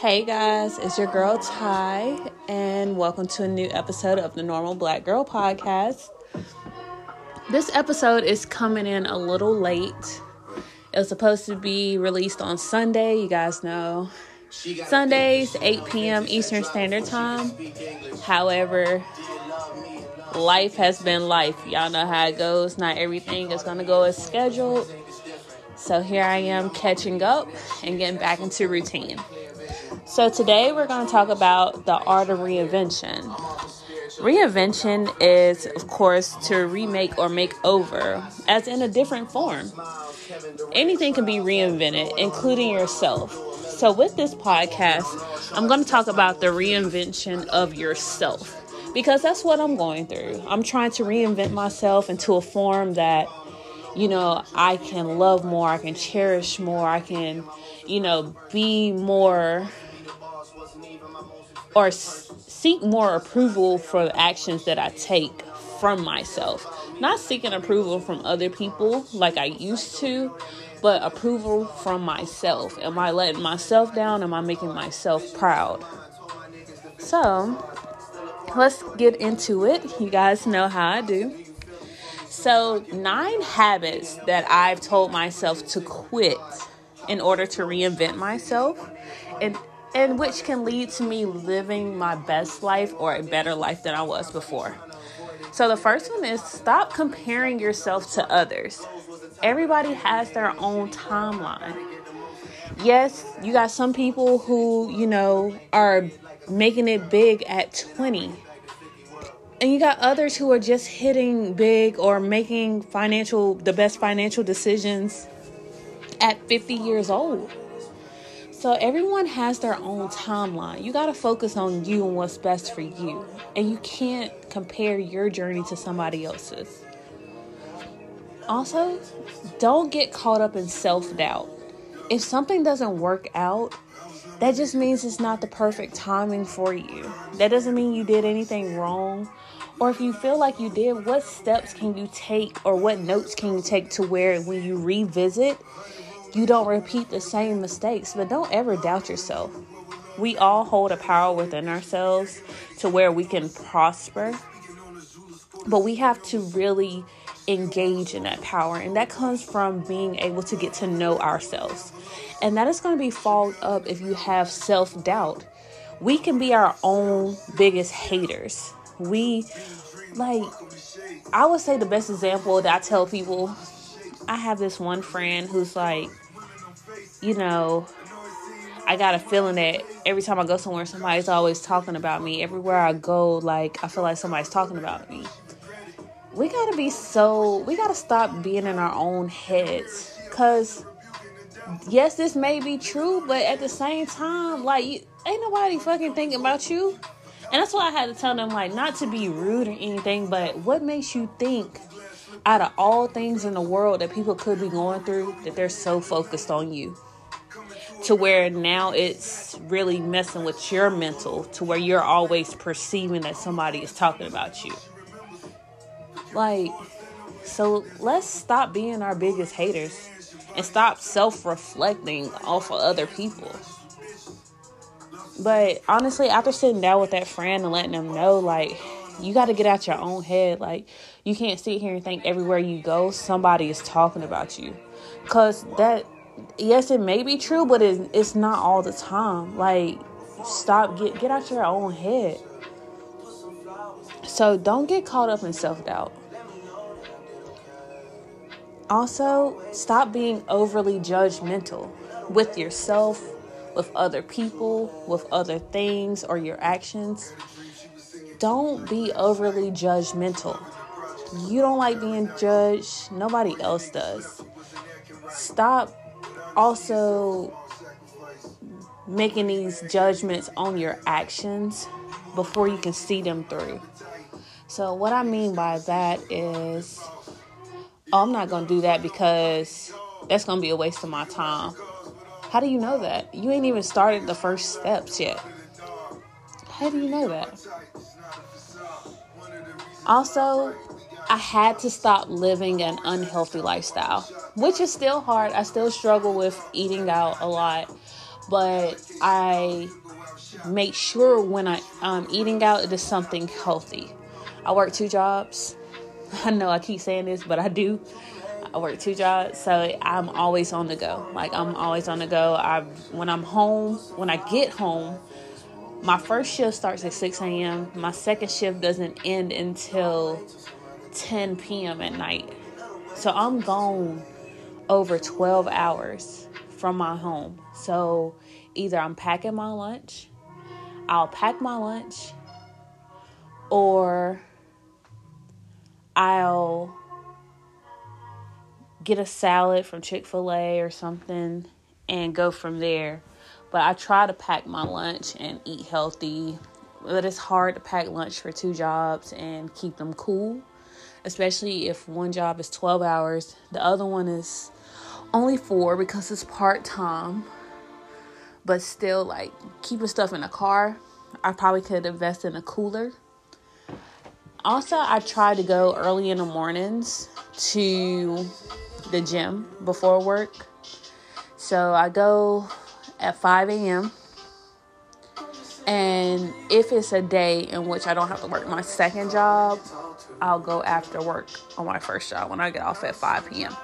Hey guys, it's your girl Ty, and welcome to a new episode of the Normal Black Girl Podcast. This episode is coming in a little late. It was supposed to be released on Sunday, you guys know. Sundays, 8 p.m. Eastern Standard Time. However, life has been life. Y'all know how it goes. Not everything is going to go as scheduled. So here I am catching up and getting back into routine. So today we're going to talk about the art of reinvention. Reinvention is, of course, to remake or make over, as in a different form. Anything can be reinvented, including yourself. So, with this podcast, I'm going to talk about the reinvention of yourself because that's what I'm going through. I'm trying to reinvent myself into a form that, you know, I can love more, I can cherish more, I can, you know, be more or seek more approval for the actions that I take from myself. Not seeking approval from other people like I used to, but approval from myself. Am I letting myself down? Am I making myself proud? So, let's get into it. You guys know how I do. So, nine habits that I've told myself to quit in order to reinvent myself. And and which can lead to me living my best life or a better life than I was before. So, the first one is stop comparing yourself to others. Everybody has their own timeline. Yes, you got some people who, you know, are making it big at 20. And you got others who are just hitting big or making financial the best financial decisions at 50 years old. So everyone has their own timeline. You got to focus on you and what's best for you. And you can't compare your journey to somebody else's. Also, don't get caught up in self doubt. If something doesn't work out, that just means it's not the perfect timing for you. That doesn't mean you did anything wrong. Or if you feel like you did, what steps can you take or what notes can you take to where when you revisit, you don't repeat the same mistakes, but don't ever doubt yourself. We all hold a power within ourselves to where we can prosper, but we have to really engage in that power, and that comes from being able to get to know ourselves. And that is going to be followed up if you have self doubt. We can be our own biggest haters. We, like, I would say the best example that I tell people I have this one friend who's like, you know, I got a feeling that every time I go somewhere, somebody's always talking about me. Everywhere I go, like, I feel like somebody's talking about me. We gotta be so, we gotta stop being in our own heads. Because, yes, this may be true, but at the same time, like, ain't nobody fucking thinking about you. And that's why I had to tell them, like, not to be rude or anything, but what makes you think out of all things in the world that people could be going through that they're so focused on you. To where now it's really messing with your mental to where you're always perceiving that somebody is talking about you. Like so let's stop being our biggest haters and stop self-reflecting off of other people. But honestly after sitting down with that friend and letting them know like you got to get out your own head. Like, you can't sit here and think everywhere you go, somebody is talking about you. Because that, yes, it may be true, but it, it's not all the time. Like, stop, get, get out your own head. So don't get caught up in self doubt. Also, stop being overly judgmental with yourself, with other people, with other things, or your actions don't be overly judgmental. You don't like being judged, nobody else does. Stop also making these judgments on your actions before you can see them through. So, what I mean by that is, oh, I'm not going to do that because that's going to be a waste of my time. How do you know that? You ain't even started the first steps yet. How do you know that? Also, I had to stop living an unhealthy lifestyle, which is still hard. I still struggle with eating out a lot. but I make sure when I, I'm eating out, it is something healthy. I work two jobs. I know I keep saying this, but I do. I work two jobs, so I'm always on the go. Like I'm always on the go. I when I'm home, when I get home, my first shift starts at 6 a.m. My second shift doesn't end until 10 p.m. at night. So I'm gone over 12 hours from my home. So either I'm packing my lunch, I'll pack my lunch, or I'll get a salad from Chick fil A or something and go from there. But I try to pack my lunch and eat healthy. But it's hard to pack lunch for two jobs and keep them cool, especially if one job is 12 hours, the other one is only four because it's part time. But still, like keeping stuff in a car, I probably could invest in a cooler. Also, I try to go early in the mornings to the gym before work. So I go at 5 a.m. And if it's a day in which I don't have to work my second job, I'll go after work on my first job when I get off at 5 p.m.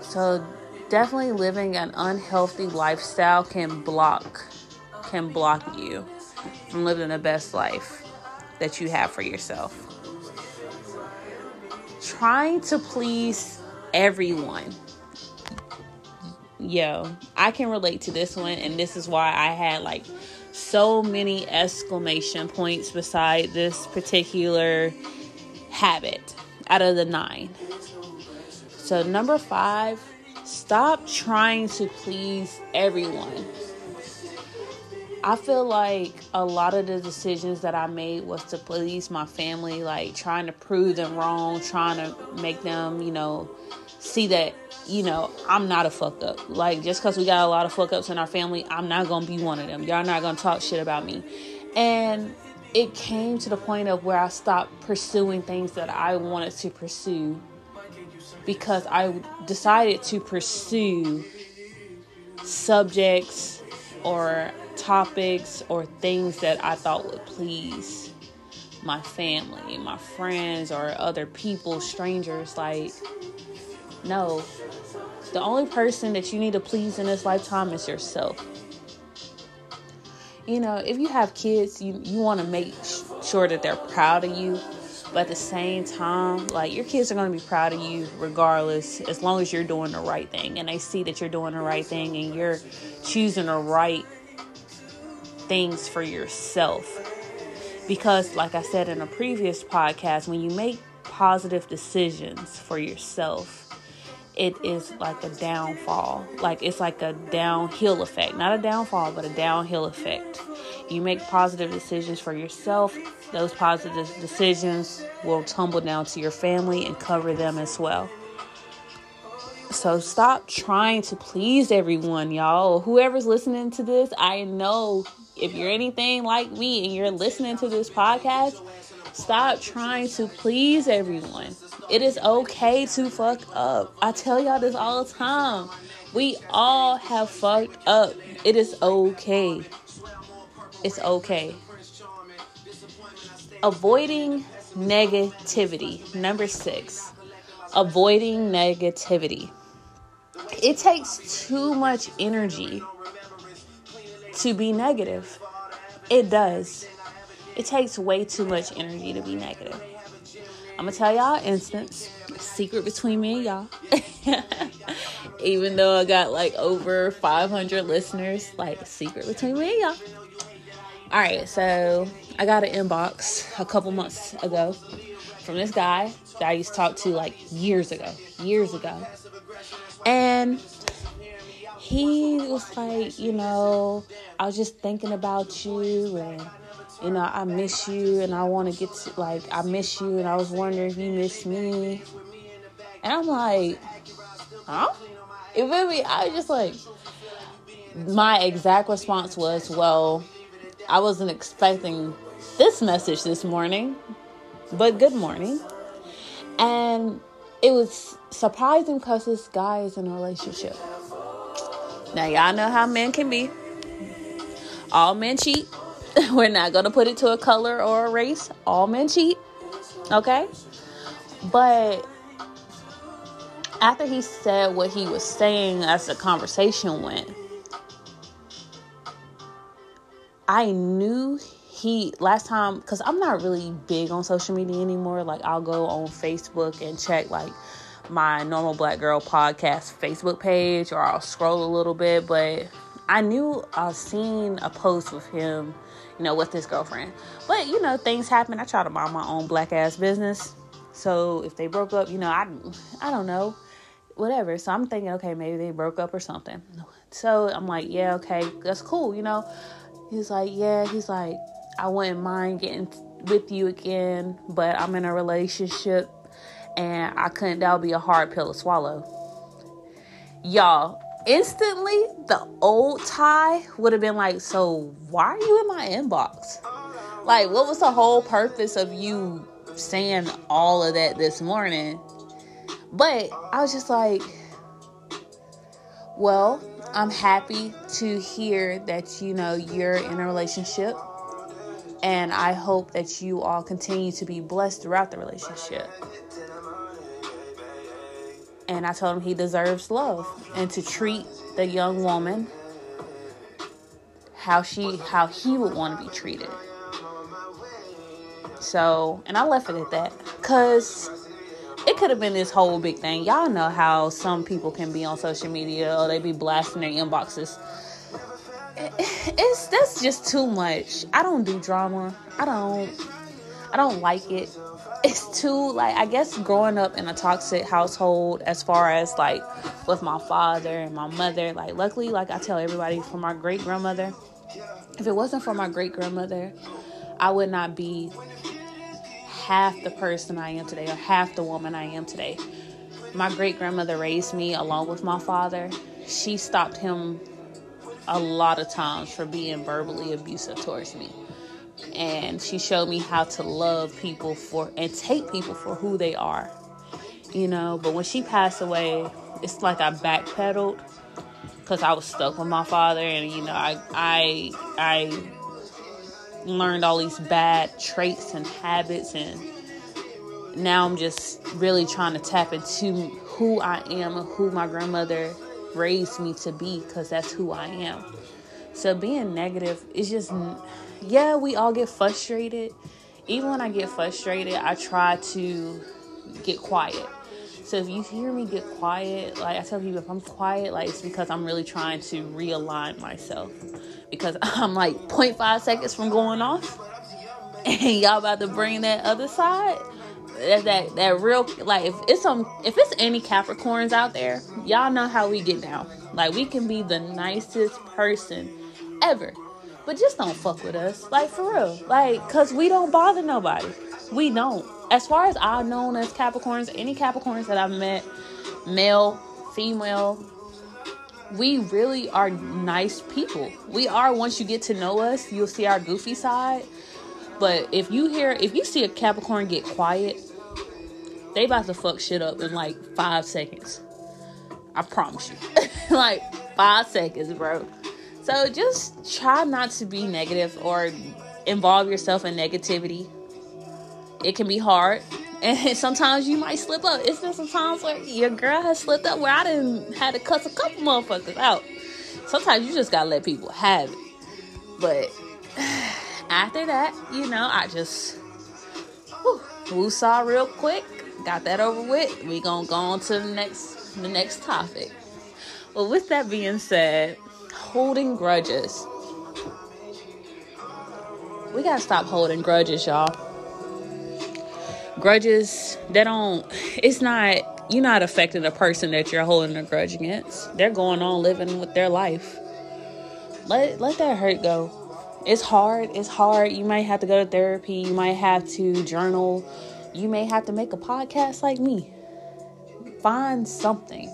So definitely living an unhealthy lifestyle can block can block you from living the best life that you have for yourself trying to please everyone. Yo, I can relate to this one, and this is why I had like so many exclamation points beside this particular habit out of the nine. So, number five, stop trying to please everyone. I feel like a lot of the decisions that I made was to please my family, like trying to prove them wrong, trying to make them, you know, see that, you know, I'm not a fuck up. Like, just because we got a lot of fuck ups in our family, I'm not going to be one of them. Y'all not going to talk shit about me. And it came to the point of where I stopped pursuing things that I wanted to pursue because I decided to pursue subjects or topics or things that I thought would please my family, my friends, or other people, strangers. Like, no. The only person that you need to please in this lifetime is yourself. You know, if you have kids, you, you want to make sure that they're proud of you. But at the same time, like your kids are going to be proud of you regardless, as long as you're doing the right thing and they see that you're doing the right thing and you're choosing the right things for yourself. Because, like I said in a previous podcast, when you make positive decisions for yourself, it is like a downfall. Like it's like a downhill effect. Not a downfall, but a downhill effect. You make positive decisions for yourself, those positive decisions will tumble down to your family and cover them as well. So stop trying to please everyone, y'all. Whoever's listening to this, I know if you're anything like me and you're listening to this podcast, stop trying to please everyone. It is okay to fuck up. I tell y'all this all the time. We all have fucked up. It is okay. It's okay. Avoiding negativity. Number six, avoiding negativity. It takes too much energy to be negative. It does. It takes way too much energy to be negative. I'm gonna tell y'all an instance, secret between me and y'all. Even though I got like over 500 listeners, like a secret between me and y'all. All right, so I got an inbox a couple months ago from this guy that I used to talk to like years ago, years ago. And he was like, you know, I was just thinking about you and you know, I miss you and I want to get to like I miss you and I was wondering if you miss me. And I'm like, huh? It me I was just like my exact response was, well, I wasn't expecting this message this morning, but good morning. And it was surprising because this guy is in a relationship. Now, y'all know how men can be. All men cheat. We're not going to put it to a color or a race. All men cheat. Okay? But after he said what he was saying as the conversation went, I knew he last time because I'm not really big on social media anymore. Like I'll go on Facebook and check like my normal black girl podcast Facebook page or I'll scroll a little bit, but I knew uh, I seen a post with him, you know, with his girlfriend. But you know, things happen. I try to mind my own black ass business. So if they broke up, you know, I I don't know, whatever. So I'm thinking, okay, maybe they broke up or something. So I'm like, yeah, okay, that's cool, you know. He's like, yeah, he's like, I wouldn't mind getting with you again, but I'm in a relationship and I couldn't, that would be a hard pill to swallow. Y'all, instantly, the old Ty would have been like, So, why are you in my inbox? Like, what was the whole purpose of you saying all of that this morning? But I was just like, Well, I'm happy to hear that you know you're in a relationship and I hope that you all continue to be blessed throughout the relationship. And I told him he deserves love and to treat the young woman how she how he would want to be treated. So, and I left it at that cuz it could have been this whole big thing. Y'all know how some people can be on social media or they be blasting their inboxes. It's that's just too much. I don't do drama. I don't I don't like it. It's too like I guess growing up in a toxic household as far as like with my father and my mother, like luckily like I tell everybody from my great grandmother, if it wasn't for my great grandmother, I would not be half the person I am today or half the woman I am today. My great grandmother raised me along with my father. She stopped him a lot of times for being verbally abusive towards me. And she showed me how to love people for and take people for who they are. You know, but when she passed away, it's like I backpedaled because I was stuck with my father and you know, I I I learned all these bad traits and habits and now I'm just really trying to tap into who I am and who my grandmother raised me to be because that's who I am. So being negative is just yeah, we all get frustrated. Even when I get frustrated, I try to get quiet. So if you hear me get quiet, like I tell people, if I'm quiet, like it's because I'm really trying to realign myself. Because I'm like 0.5 seconds from going off, and y'all about to bring that other side. That that that real like if it's some if it's any Capricorns out there, y'all know how we get down. Like we can be the nicest person ever, but just don't fuck with us. Like for real, like cause we don't bother nobody. We don't as far as I've known as Capricorns, any Capricorns that I've met, male, female, we really are nice people. We are, once you get to know us, you'll see our goofy side. But if you hear, if you see a Capricorn get quiet, they about to fuck shit up in like five seconds. I promise you. like five seconds, bro. So just try not to be negative or involve yourself in negativity it can be hard. And sometimes you might slip up. It's been some times where your girl has slipped up where I didn't had to cuss a couple motherfuckers out. Sometimes you just gotta let people have it. But after that, you know, I just whoo, saw real quick. Got that over with. We gonna go on to the next the next topic. Well, with that being said, holding grudges. We gotta stop holding grudges, y'all. Grudges they don't it's not you're not affecting the person that you're holding a grudge against. They're going on living with their life. Let let that hurt go. It's hard it's hard. You might have to go to therapy. You might have to journal. You may have to make a podcast like me. Find something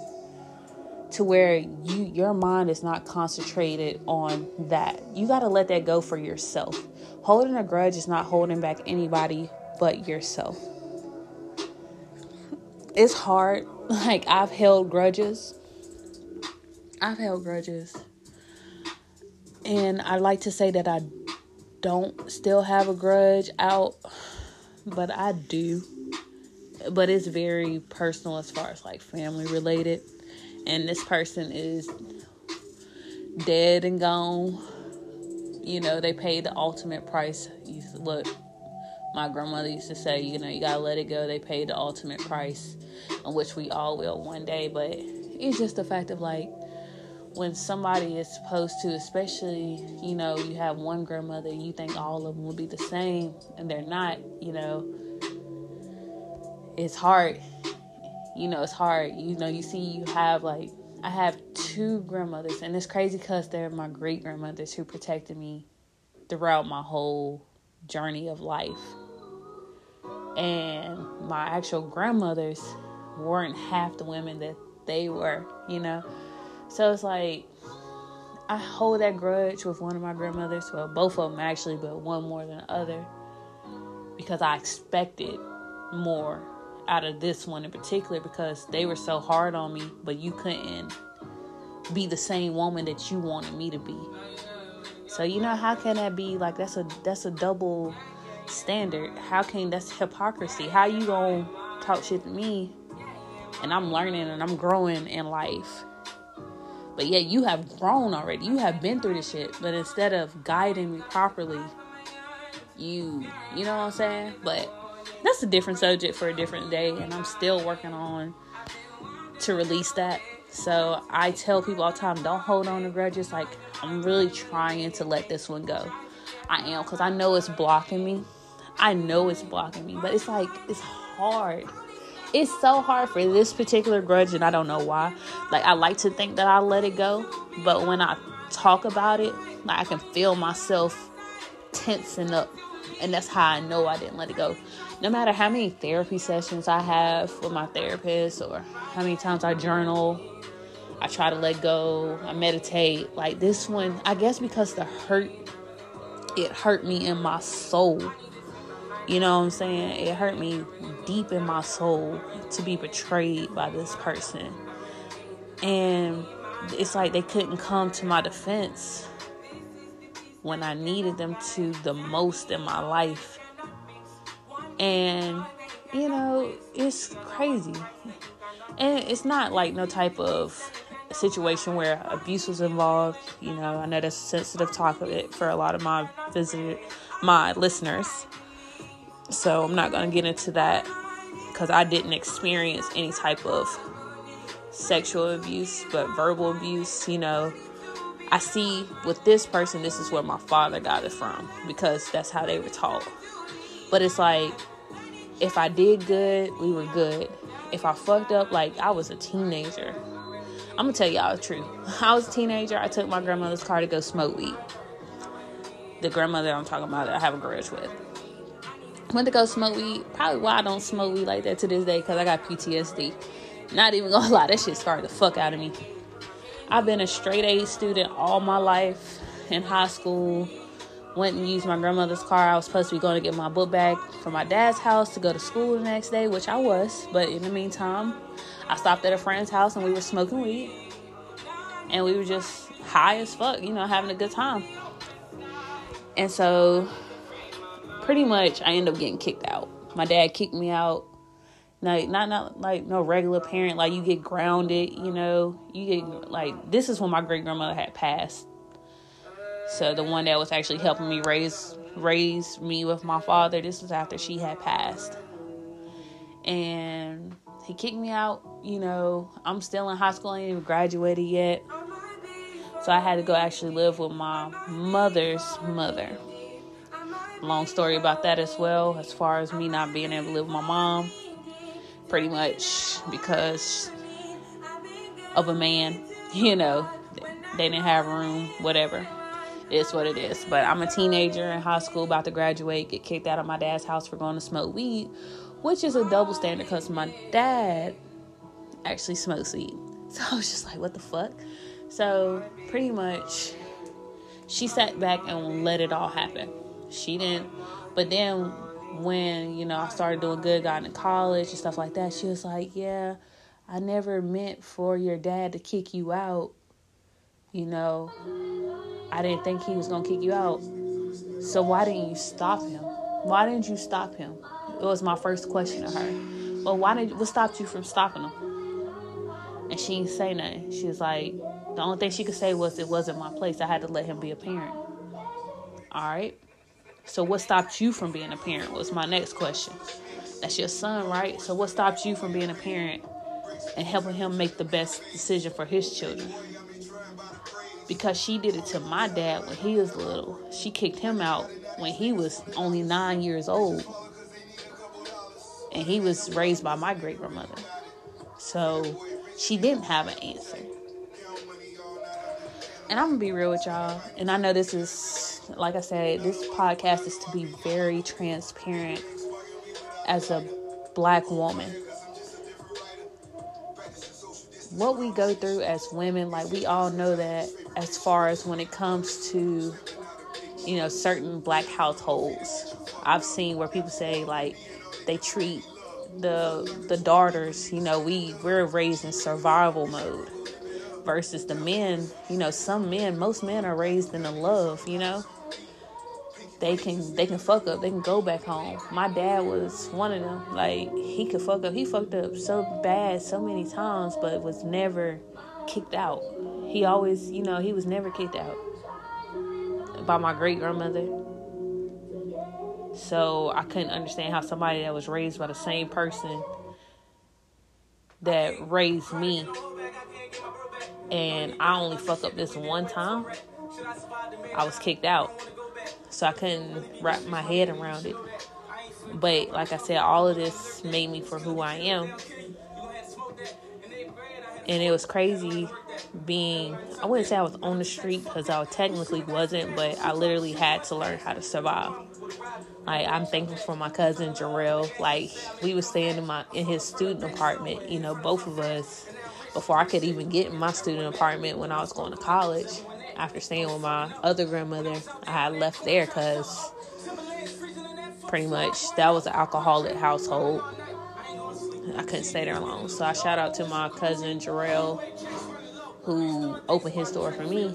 to where you your mind is not concentrated on that you got to let that go for yourself holding a grudge is not holding back anybody but yourself. it's hard. Like I've held grudges. I've held grudges. And I like to say that I don't still have a grudge out, but I do. But it's very personal as far as like family related. And this person is dead and gone. You know, they paid the ultimate price. Look, my grandmother used to say, you know, you gotta let it go. They paid the ultimate price, on which we all will one day. But it's just the fact of like when somebody is supposed to, especially, you know, you have one grandmother, you think all of them will be the same, and they're not, you know, it's hard. You know, it's hard. You know, you see, you have like, I have two grandmothers, and it's crazy because they're my great grandmothers who protected me throughout my whole journey of life. And my actual grandmothers weren't half the women that they were, you know. So it's like I hold that grudge with one of my grandmothers, well, both of them actually, but one more than the other, because I expected more out of this one in particular because they were so hard on me, but you couldn't be the same woman that you wanted me to be. So you know how can that be like that's a that's a double standard. How can that's hypocrisy? How you gonna talk shit to me and I'm learning and I'm growing in life. But yet you have grown already. You have been through this shit. But instead of guiding me properly, you you know what I'm saying? But that's a different subject for a different day and I'm still working on to release that. So I tell people all the time, don't hold on to grudges. Like I'm really trying to let this one go. I am because I know it's blocking me. I know it's blocking me, but it's like it's hard. It's so hard for this particular grudge, and I don't know why. Like I like to think that I let it go, but when I talk about it, like I can feel myself tensing up, and that's how I know I didn't let it go. No matter how many therapy sessions I have with my therapist, or how many times I journal, I try to let go, I meditate. Like this one, I guess because the hurt, it hurt me in my soul. You know what I'm saying? It hurt me deep in my soul to be betrayed by this person. And it's like they couldn't come to my defense when I needed them to the most in my life. And, you know, it's crazy. And it's not like no type of situation where abuse was involved. You know, I know that's a sensitive topic for a lot of my visitor, my listeners. So I'm not to get into that because I didn't experience any type of sexual abuse, but verbal abuse, you know. I see with this person, this is where my father got it from because that's how they were taught. But it's like, if I did good, we were good. If I fucked up, like I was a teenager, I'm gonna tell y'all the truth. I was a teenager. I took my grandmother's car to go smoke weed. The grandmother I'm talking about, I have a grudge with. Went to go smoke weed. Probably why I don't smoke weed like that to this day, because I got PTSD. Not even gonna lie, that shit scarred the fuck out of me. I've been a straight A student all my life in high school. Went and used my grandmother's car. I was supposed to be going to get my book bag from my dad's house to go to school the next day, which I was. But in the meantime, I stopped at a friend's house and we were smoking weed. And we were just high as fuck, you know, having a good time. And so pretty much I ended up getting kicked out. My dad kicked me out. Like not not like no regular parent, like you get grounded, you know. You get like this is when my great grandmother had passed. So the one that was actually helping me raise raise me with my father, this was after she had passed. And he kicked me out. You know, I'm still in high school, I ain't even graduated yet. So I had to go actually live with my mother's mother. Long story about that as well, as far as me not being able to live with my mom. Pretty much because of a man, you know, they didn't have room, whatever. It's what it is. But I'm a teenager in high school, about to graduate, get kicked out of my dad's house for going to smoke weed which is a double standard because my dad actually smokes weed. So I was just like, what the fuck? So pretty much, she sat back and let it all happen. She didn't, but then when, you know, I started doing good, got into college and stuff like that, she was like, Yeah, I never meant for your dad to kick you out. You know, I didn't think he was going to kick you out. So why didn't you stop him? Why didn't you stop him? It was my first question to her. Well, why did what stopped you from stopping him? And she didn't say nothing. She was like, the only thing she could say was it wasn't my place. I had to let him be a parent. All right. So what stopped you from being a parent was my next question. That's your son, right? So what stopped you from being a parent and helping him make the best decision for his children? Because she did it to my dad when he was little. She kicked him out when he was only nine years old. And he was raised by my great grandmother. So she didn't have an answer. And I'm gonna be real with y'all. And I know this is, like I said, this podcast is to be very transparent as a black woman. What we go through as women, like we all know that as far as when it comes to, you know, certain black households. I've seen where people say like they treat the the daughters, you know, we we're raised in survival mode versus the men, you know, some men, most men are raised in the love, you know. They can they can fuck up, they can go back home. My dad was one of them. Like he could fuck up. He fucked up so bad so many times, but was never kicked out. He always, you know, he was never kicked out by my great grandmother so I couldn't understand how somebody that was raised by the same person that raised me and I only fuck up this one time, I was kicked out. So I couldn't wrap my head around it. But like I said, all of this made me for who I am. And it was crazy being, I wouldn't say I was on the street because I technically wasn't, but I literally had to learn how to survive. Like I'm thankful for my cousin Jarrell. Like we were staying in my in his student apartment, you know, both of us before I could even get in my student apartment when I was going to college. After staying with my other grandmother, I had left there because pretty much that was an alcoholic household. I couldn't stay there long. So I shout out to my cousin Jarrell who opened his door for me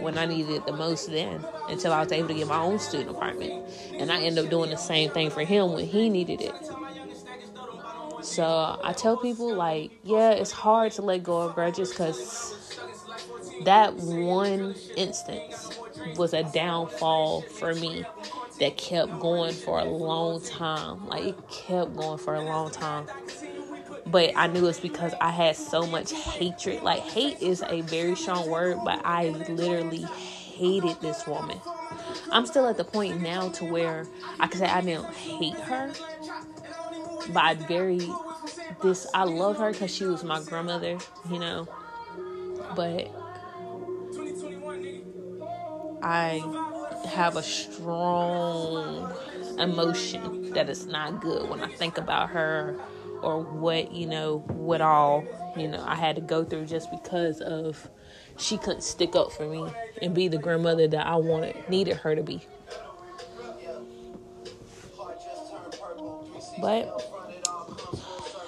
when I needed it the most then until I was able to get my own student apartment. And I ended up doing the same thing for him when he needed it. So I tell people, like, yeah, it's hard to let go of grudges because that one instance was a downfall for me that kept going for a long time. Like, it kept going for a long time but I knew it's because I had so much hatred. Like, hate is a very strong word, but I literally hated this woman. I'm still at the point now to where I can say I didn't hate her, but I very this I love her because she was my grandmother, you know. But I have a strong emotion that is not good when I think about her or what you know what all you know I had to go through just because of she couldn't stick up for me and be the grandmother that I wanted needed her to be. But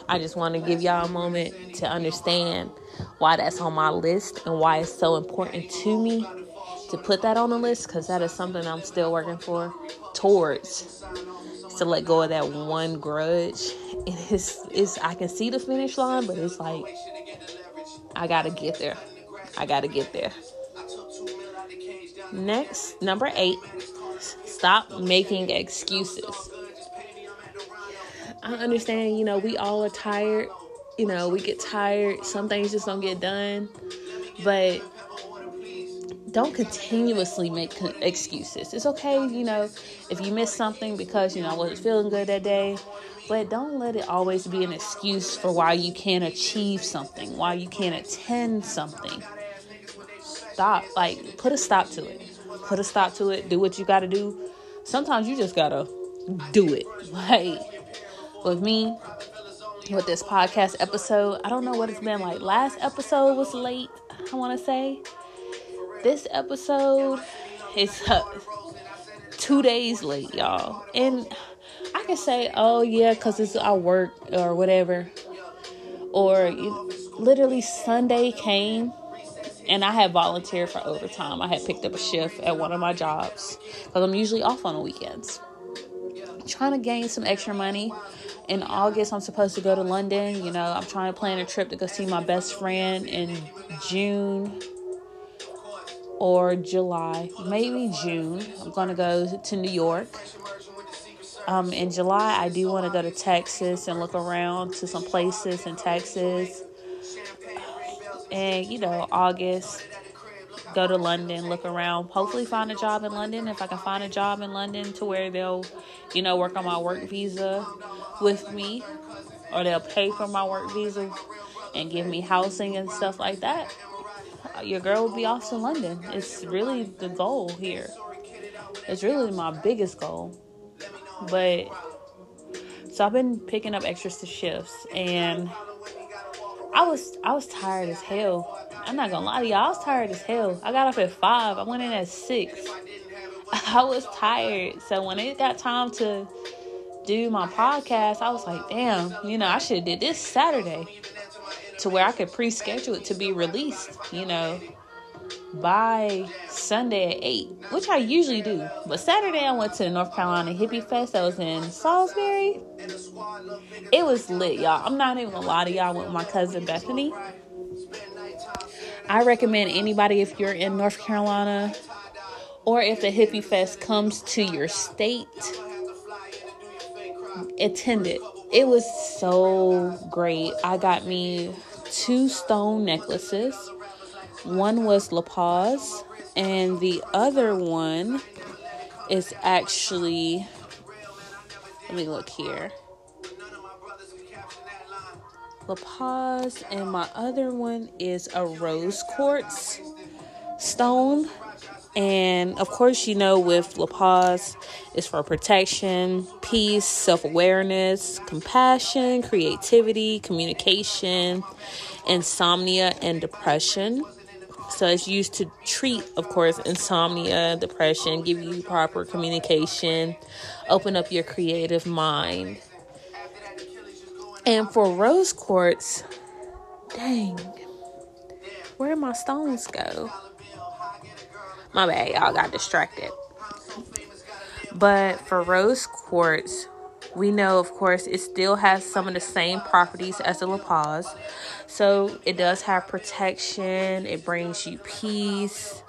I just want to give y'all a moment to understand why that's on my list and why it's so important to me to put that on the list because that is something I'm still working for towards to let go of that one grudge. And It is it's I can see the finish line, but it's like I gotta get there. I gotta get there. Next, number eight, stop making excuses. I understand, you know, we all are tired. You know, we get tired. Some things just don't get done. But don't continuously make excuses. It's okay, you know, if you miss something because, you know, I wasn't feeling good that day, but don't let it always be an excuse for why you can't achieve something, why you can't attend something. Stop, like, put a stop to it. Put a stop to it. Do what you got to do. Sometimes you just got to do it. Like, with me, with this podcast episode, I don't know what it's been like. Last episode was late, I want to say this episode is uh, two days late, y'all. And I can say, oh, yeah, because it's our work or whatever. Or literally, Sunday came and I had volunteered for overtime. I had picked up a shift at one of my jobs because I'm usually off on the weekends. trying to gain some extra money. In August, I'm supposed to go to London. You know, I'm trying to plan a trip to go see my best friend in June or July, maybe June. I'm going to go to New York. Um, in July, I do want to go to Texas and look around to some places in Texas. And, you know, August, go to London, look around, hopefully find a job in London. If I can find a job in London to where they'll, you know, work on my work visa with me or they'll pay for my work visa and give me housing and stuff like that your girl will be off to London. It's really the goal here. It's really my biggest goal. But so I've been picking up extra shifts and I was I was tired as hell. I'm not gonna lie to y'all, I was tired as hell. I got up at five. I went in at six. I was tired. So when it got time to do my podcast, I was like, damn, you know, I should have did this Saturday to where I could pre-schedule it to be released, you know, by Sunday at 8, which I usually do. But Saturday I went to the North Carolina Hippie Fest that was in Salisbury. It was lit, y'all. I'm not even gonna lie to y'all. With my cousin Bethany. I recommend anybody if you're in North Carolina or if the Hippie Fest comes to your state, attend it. It was so great. I got me two stone necklaces. One was lapis, and the other one is actually. Let me look here. lapis, and my other one is a rose quartz stone. And of course, you know, with lapis, it's for protection, peace, self awareness, compassion, creativity, communication, insomnia, and depression. So it's used to treat, of course, insomnia, depression, give you proper communication, open up your creative mind. And for rose quartz, dang, where my stones go? My bad, y'all got distracted. But for rose quartz, we know, of course, it still has some of the same properties as the lapis. So it does have protection, it brings you peace.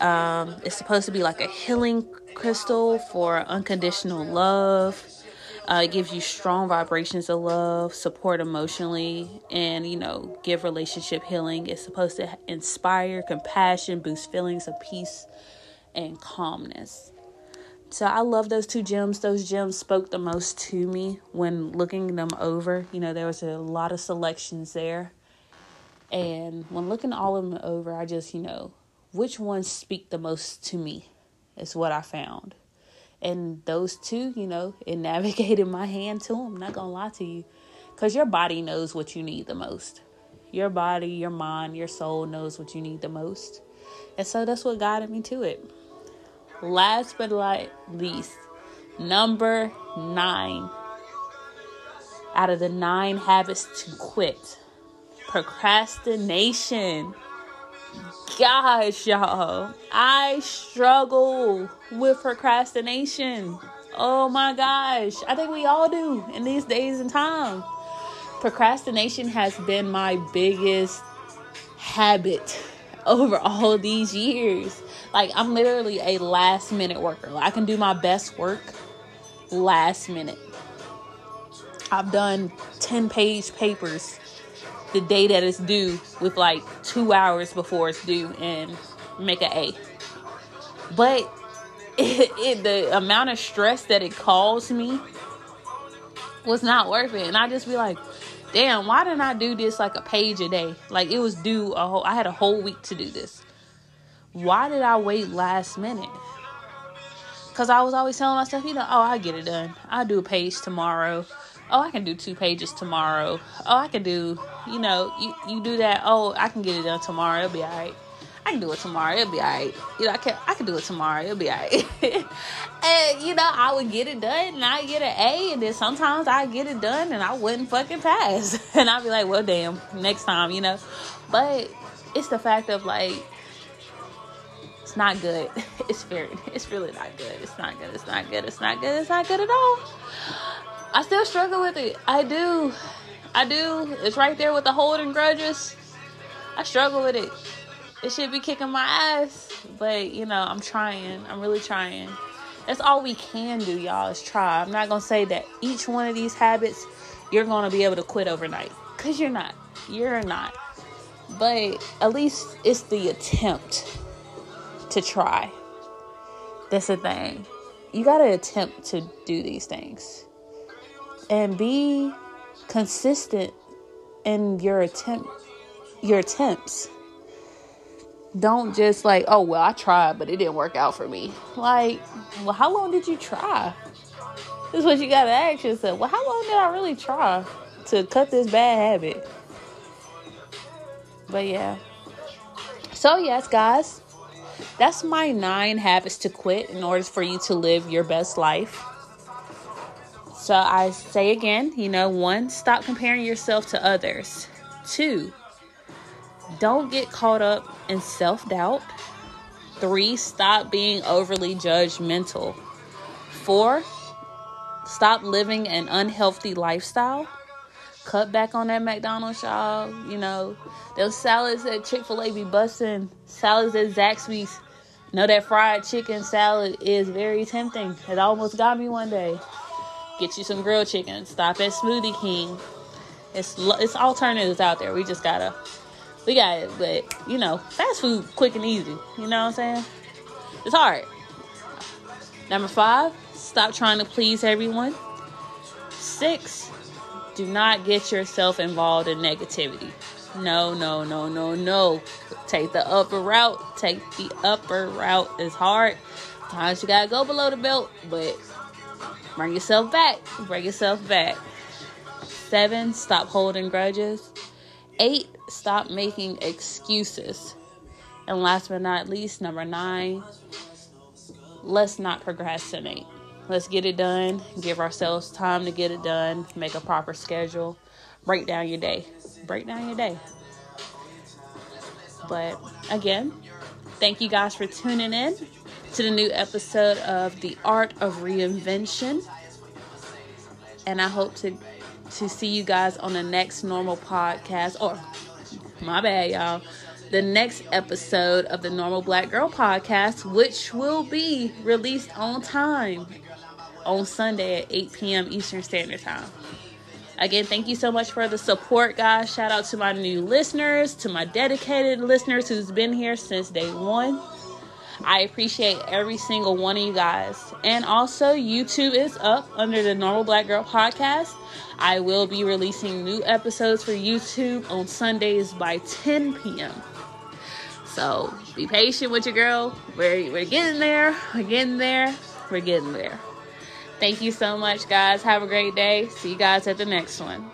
Um, it's supposed to be like a healing crystal for unconditional love. Uh, it gives you strong vibrations of love, support emotionally, and you know, give relationship healing. It's supposed to inspire compassion, boost feelings of peace and calmness. So I love those two gems. Those gems spoke the most to me when looking them over. You know, there was a lot of selections there. And when looking all of them over, I just, you know, which ones speak the most to me is what I found. And those two, you know, it navigated my hand to them. I'm not going to lie to you. Because your body knows what you need the most. Your body, your mind, your soul knows what you need the most. And so that's what guided me to it. Last but not least, number nine out of the nine habits to quit procrastination. Gosh, y'all, I struggle with procrastination. Oh my gosh, I think we all do in these days and time. Procrastination has been my biggest habit over all these years. Like, I'm literally a last minute worker. I can do my best work last minute. I've done 10 page papers the day that it's due with like two hours before it's due and make an A. But it, it, the amount of stress that it caused me was not worth it. And I just be like, damn, why didn't I do this like a page a day? Like it was due a whole, I had a whole week to do this. Why did I wait last minute? Because I was always telling myself, you know, oh, I get it done. I'll do a page tomorrow oh i can do two pages tomorrow oh i can do you know you, you do that oh i can get it done tomorrow it'll be all right I can do it tomorrow. It'll be alright. You know, I can I can do it tomorrow. It'll be alright. and you know, I would get it done and I get an A, and then sometimes I get it done and I wouldn't fucking pass. and I'd be like, well, damn, next time, you know. But it's the fact of like, it's not good. It's very, it's really not good. It's not good. It's not good. It's not good. It's not good at all. I still struggle with it. I do. I do. It's right there with the holding grudges. I struggle with it. It should be kicking my ass, but you know, I'm trying. I'm really trying. That's all we can do, y'all, is try. I'm not gonna say that each one of these habits you're gonna be able to quit overnight, cause you're not. You're not. But at least it's the attempt to try. That's the thing. You gotta attempt to do these things and be consistent in your attempt your attempts don't just like, oh, well, I tried, but it didn't work out for me. Like, well, how long did you try? This is what you got to ask yourself. Well, how long did I really try to cut this bad habit? But yeah. So, yes, guys, that's my nine habits to quit in order for you to live your best life. So, I say again, you know, one, stop comparing yourself to others. Two, don't get caught up in self doubt. Three, stop being overly judgmental. Four, stop living an unhealthy lifestyle. Cut back on that McDonald's, y'all. You know, those salads at Chick fil A be busting, salads at Zaxby's. Know that fried chicken salad is very tempting. It almost got me one day. Get you some grilled chicken. Stop at Smoothie King. It's it's alternatives out there. We just gotta we got it, but you know, fast food quick and easy. You know what I'm saying? It's hard. Number five, stop trying to please everyone. Six, do not get yourself involved in negativity. No, no, no, no, no. Take the upper route. Take the upper route. It's hard. Sometimes you gotta go below the belt, but bring yourself back. Bring yourself back. Seven, stop holding grudges. Eight, stop making excuses. And last but not least, number nine, let's not procrastinate. Let's get it done. Give ourselves time to get it done. Make a proper schedule. Break down your day. Break down your day. But again, thank you guys for tuning in to the new episode of The Art of Reinvention. And I hope to to see you guys on the next normal podcast or my bad, y'all. The next episode of the Normal Black Girl podcast, which will be released on time on Sunday at 8 p.m. Eastern Standard Time. Again, thank you so much for the support, guys. Shout out to my new listeners, to my dedicated listeners who's been here since day one. I appreciate every single one of you guys. And also, YouTube is up under the Normal Black Girl podcast. I will be releasing new episodes for YouTube on Sundays by 10 p.m. So be patient with your girl. We're, we're getting there. We're getting there. We're getting there. Thank you so much, guys. Have a great day. See you guys at the next one.